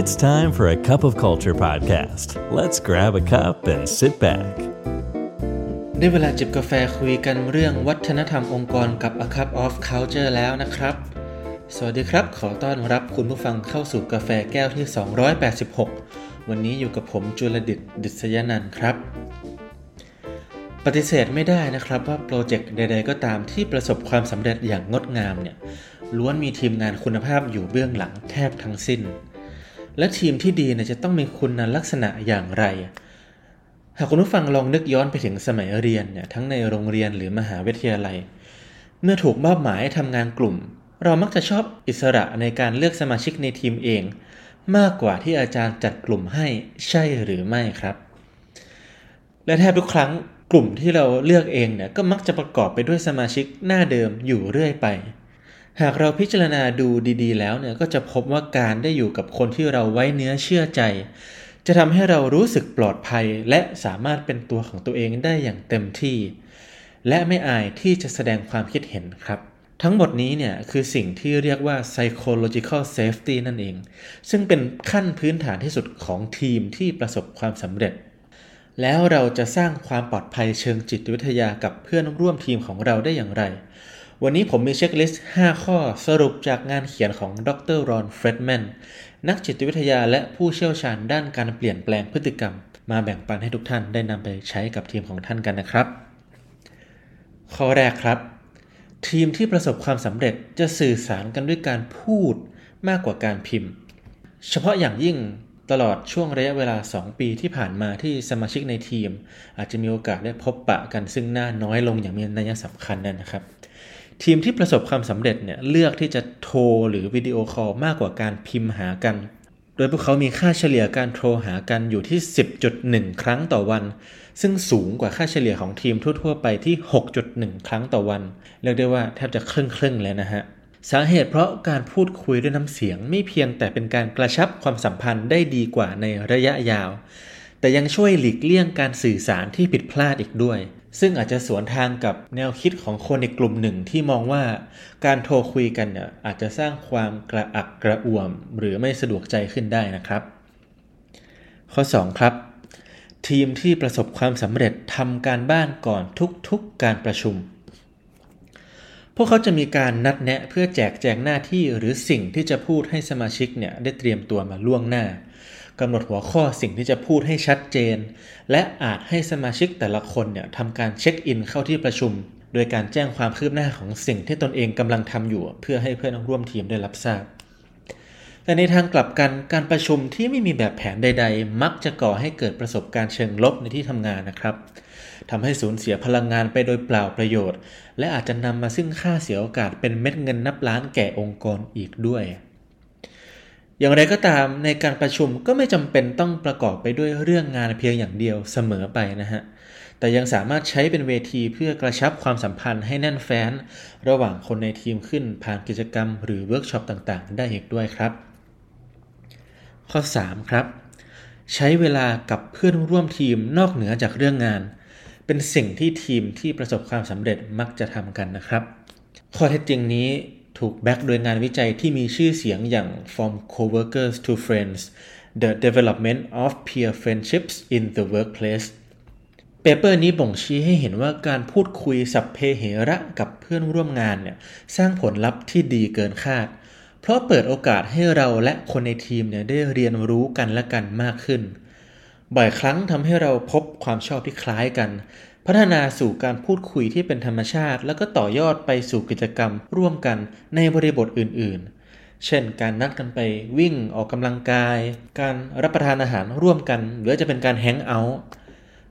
It's time for a cup of culture podcast. Let's grab a cup and sit back. ได้เวลาจิบกาแฟคุยกันเรื่องวัฒนธรรมองค์กรกับ A Cup of Culture แล้วนะครับ สวัสดีครับ ขอต้อนรับคุณผู้ฟังเข้าสู่กาแฟแก้วที่ 286 วันนี้อยู่กับผมจุลดิตดิษยนันครับ ปฏิเสธไม่ได้นะครับว่าโปรเจกต์ใด ๆ ก็ตามที่ประสบความสำเร็จอย่างงดงามเนี่ยล้วนมีทีมงานคุณภาพอยู่เบื้องหลังแทบทั้งสิ้น และทีมที่ดีเนี่ยจะต้องมีคุณลักษณะอย่างไร หากคุณผู้ฟังลองนึกย้อนไปถึงสมัยเรียนเนี่ยทั้งในโรงเรียนหรือมหาวิทยาลัย เมื่อถูกมอบหมายทำงานกลุ่ม เรามักจะชอบอิสระในการเลือกสมาชิกในทีมเอง มากกว่าที่อาจารย์จัดกลุ่มให้ใช่หรือไม่ครับ และแทบทุกครั้งกลุ่มที่เราเลือกเองเนี่ยก็มักจะประกอบไปด้วยสมาชิกหน้าเดิมอยู่เรื่อยไป หากเราพิจารณาดูดีๆ แล้วเนี่ยก็จะพบว่าการได้อยู่กับคนที่เราไว้เนื้อเชื่อใจ จะทำให้เรารู้สึกปลอดภัย และสามารถเป็นตัวของตัวเองได้อย่างเต็มที่ และไม่อายที่จะแสดงความคิดเห็นครับ ทั้งหมดนี้เนี่ยคือสิ่งที่เรียกว่า psychological safety นั่นเอง ซึ่งเป็นขั้นพื้นฐานที่สุดของทีมที่ประสบความสำเร็จ แล้วเราจะสร้างความปลอดภัยเชิงจิตวิทยากับเพื่อนร่วมทีมของเราได้อย่างไร วันนี้ผมมีเช็คลิสต์ 5 ข้อสรุปจากงานเขียนของดรรอนเฟรดแมนนักจิตวิทยาและผู้เชี่ยวชาญด้านการเปลี่ยนแปลงพฤติกรรม มาแบ่งปันให้ทุกท่านได้นำไปใช้กับทีมของท่านกันนะครับ ข้อแรกครับ ทีมที่ประสบความสำเร็จจะสื่อสารกันด้วยการพูดมากกว่าการพิมพ์ เฉพาะอย่างยิ่งตลอดช่วงระยะเวลา 2 ปีที่ผ่านมาที่สมาชิกในทีม อาจจะมีโอกาสได้พบปะกันซึ่งหน้าน้อยลงอย่างมีนัยสำคัญนั่นนะครับ ทีมที่ประสบความสำเร็จเนี่ยเลือกที่จะโทรหรือวิดีโอคอลมากกว่าการพิมพ์หากัน โดยพวกเขามีค่าเฉลี่ยการโทรหากันอยู่ที่ 10.1 ครั้งต่อวัน ซึ่งสูงกว่าค่าเฉลี่ยของทีมทั่ว ๆ ไปที่ 6.1 ครั้งต่อวัน เรียกได้ว่าแทบจะครึ่งครึ่งเลยนะฮะ สาเหตุเพราะการพูดคุยด้วยน้ำเสียงไม่เพียงแต่เป็นการกระชับความสัมพันธ์ได้ดีกว่าในระยะยาว แต่ยังช่วยหลีกเลี่ยงการสื่อสารที่ผิดพลาดอีกด้วย ซึ่งอาจจะสวนทางกับแนวคิดของคนในกลุ่มหนึ่งที่มองว่าการโทรคุยกันเนี่ยอาจจะสร้างความกระอักกระอ่วม หรือไม่สะดวกใจขึ้นได้นะครับ ข้อ 2 ครับ ทีมที่ประสบความสำเร็จทำการบ้านก่อนทุกๆการประชุม พวกเขาจะมีการนัดแนะเพื่อแจกแจงหน้าที่หรือสิ่งที่จะพูดให้สมาชิกเนี่ยได้เตรียมตัวมาล่วงหน้า กำหนดหัวข้อสิ่งที่จะพูดให้ชัดเจน และอาจให้สมาชิกแต่ละคนเนี่ยทำการเช็คอินเข้าที่ประชุม โดยการแจ้งความคืบหน้าของสิ่งที่ตนเองกำลังทำอยู่ เพื่อให้เพื่อนร่วมทีมได้รับทราบ แต่ในทางกลับกันการประชุมที่ไม่มีแบบแผนใด ๆ มักจะก่อให้เกิดประสบการณ์เชิงลบในที่ทำงานนะครับทำให้สูญเสียพลังงานไปโดยเปล่าประโยชน์ และอาจจะนำมาซึ่งค่าเสียโอกาสเป็นเม็ดเงินนับล้านแก่องค์กรอีกด้วย อย่างไรก็ตามในการประชุมก็ไม่จำเป็นต้องประกอบไปด้วยเรื่องงานเพียงอย่างเดียวเสมอไปนะฮะ แต่ยังสามารถใช้เป็นเวทีเพื่อกระชับความสัมพันธ์ให้แน่นแฟ้น ระหว่างคนในทีมขึ้นผ่านกิจกรรมหรือเวิร์กช็อปต่างๆ ได้อีกด้วยครับ ข้อ 3 ครับ ใช้เวลากับเพื่อนร่วมทีมนอกเหนือจากเรื่องงาน เป็นสิ่งที่ทีมที่ประสบความสำเร็จมักจะทำกันนะครับ ข้อเท็จจริงนี้ ถูก back โดยงานวิจัยที่มีชื่อเสียงอย่าง From Coworkers to Friends The Development of Peer Friendships in the Workplace paper นี้บ่งชี้ให้เห็นว่าการพูดคุยสัพเพเหระกับเพื่อนร่วมงานเนี่ยสร้างผลลัพธ์ที่ดีเกินคาด เพราะเปิดโอกาสให้เราและคนในทีมเนี่ยได้เรียนรู้กันและกันมากขึ้น บ่อยครั้งทำให้เราพบความชอบที่คล้ายกัน พัฒนาสู่การพูดคุยที่เป็นธรรมชาติ แล้วก็ต่อยอดไปสู่กิจกรรมร่วมกันในบริบทอื่นๆ เช่น การนัดกันไปวิ่งออกกำลังกาย การรับประทานอาหารร่วมกัน หรือจะเป็นการแฮงเอาท์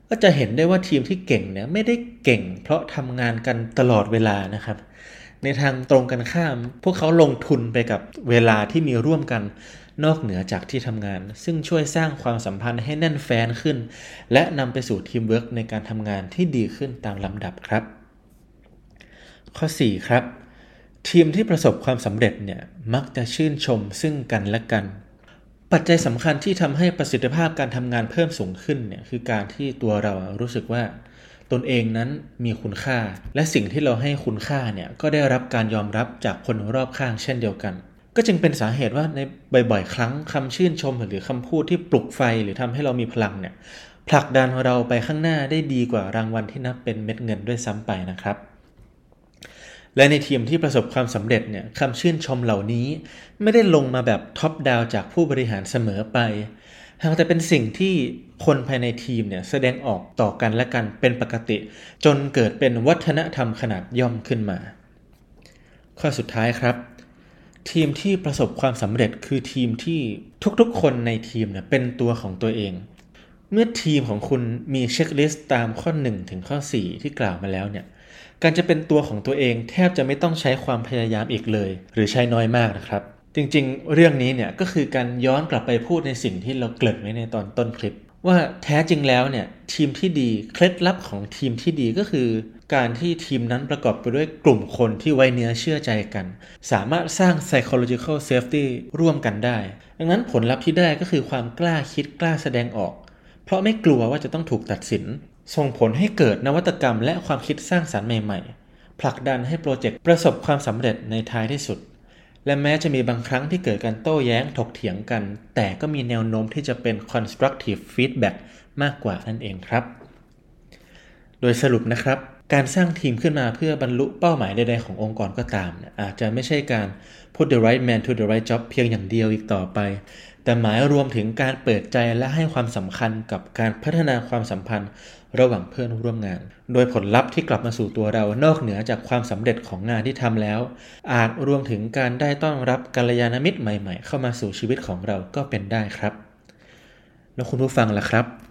ก็จะเห็นได้ว่าทีมที่เก่งเนี่ยไม่ได้เก่ง เพราะทำงานกันตลอดเวลานะครับในทางตรงกันข้าม พวกเขาลงทุนไปกับเวลาที่มีร่วมกัน นอกเหนือจากที่ทำงาน ซึ่งช่วยสร้างความสัมพันธ์ให้แน่นแฟ้นขึ้น และนำไปสู่ทีมเวิร์กในการทำงานที่ดีขึ้นตามลำดับครับ ข้อ 4 ครับ ทีมที่ประสบความสำเร็จเนี่ยมักจะชื่นชมซึ่งกันและกัน ปัจจัยสำคัญที่ทำให้ประสิทธิภาพการทำงานเพิ่มสูงขึ้นเนี่ยคือการที่ตัวเรารู้สึกว่าตนเองนั้นมีคุณค่า และสิ่งที่เราให้คุณค่าเนี่ยก็ได้รับการยอมรับจากคนรอบข้างเช่นเดียวกัน ก็จึงเป็นสาเหตุว่าในบ่อยๆ ครั้งคำชื่นชมหรือคำพูดที่ปลุกไฟหรือทำให้เรามีพลังเนี่ยผลักดันเราไปข้างหน้าได้ดีกว่ารางวัลที่นับเป็นเม็ดเงินด้วยซ้ำไปนะครับ และในทีมที่ประสบความสำเร็จเนี่ยคำชื่นชมเหล่านี้ ไม่ได้ลงมาแบบท็อปดาวจากผู้บริหารเสมอไปหากแต่เป็นสิ่งที่คนภายในทีมเนี่ยแสดงออกต่อกันและกันเป็นปกติ จนเกิดเป็นวัฒนธรรมขนาดย่อมขึ้นมา ข้อสุดท้ายครับ ทีมที่ประสบความสำเร็จคือทีมที่ทุกๆ คนในทีมเนี่ยเป็นตัวของตัวเอง เมื่อทีมของคุณมีเช็คลิสต์ตามข้อ 1 ถึงข้อ 4 ที่กล่าวมาแล้วเนี่ยการจะเป็นตัวของตัวเองแทบจะไม่ต้องใช้ความพยายามอีกเลย หรือใช้น้อยมากนะครับ จริงๆ เรื่องนี้เนี่ยก็คือการย้อนกลับไปพูดในสิ่งที่เราเกริ่นไว้ในตอนต้นคลิป ว่าแท้จริงแล้วเนี่ยทีมที่ดีเคล็ดลับของทีมที่ดีก็คือ การที่ทีมนั้นประกอบไปด้วยกลุ่มคนที่ไว้เนื้อเชื่อใจกัน สามารถสร้าง psychological safety ร่วมกันได้ ดังนั้นผลลัพธ์ที่ได้ก็คือความกล้าคิดกล้าแสดงออก เพราะไม่กลัวว่าจะต้องถูกตัดสิน ส่งผลให้เกิดนวัตกรรมและความคิดสร้างสารรค์ใหม่ ๆ ผลักดันให้โปรเจกต์ประสบความสำเร็จในท้ายที่สุด และแม้จะมีบางครั้งที่เกิดการโต้แย้งถกเถียงกัน แต่ก็มีแนวโน้มที่จะเป็น constructive feedback มากกว่านั่นเองครับ โดยสรุปนะครับ การสร้างทีมขึ้นมาเพื่อบรรลุเป้าหมายใดๆขององค์กรก็ตามอาจจะไม่ใช่การ put the right man to the right job เพียงอย่างเดียวอีกต่อไป แต่หมายรวมถึงการเปิดใจและให้ความสำคัญกับการพัฒนาความสัมพันธ์ระหว่างเพื่อนร่วมงาน โดยผลลัพธ์ที่กลับมาสู่ตัวเรานอกเหนือจากความสำเร็จของงานที่ทำแล้ว อาจรวมถึงการได้ต้อนรับกัลยาณมิตรใหม่ ๆ เข้ามาสู่ชีวิตของเราก็เป็นได้ครับ แล้วคุณผู้ฟังล่ะครับ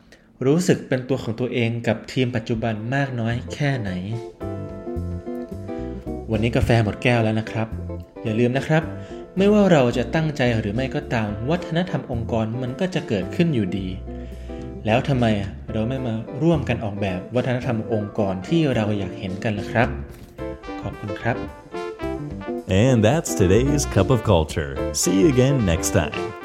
รู้สึกเป็นตัวของตัวเองกับทีมปัจจุบันมากน้อยแค่ไหน วันนี้กาแฟหมดแก้วแล้วนะครับ อย่าลืมนะครับ ไม่ว่าเราจะตั้งใจหรือไม่ก็ตาม วัฒนธรรมองค์กรมันก็จะเกิดขึ้นอยู่ดี แล้วทำไมเราไม่มาร่วมกันออกแบบวัฒนธรรมองค์กรที่เราอยากเห็นกันล่ะครับ ขอบคุณครับ And that's today's Cup of Culture. See you again next time.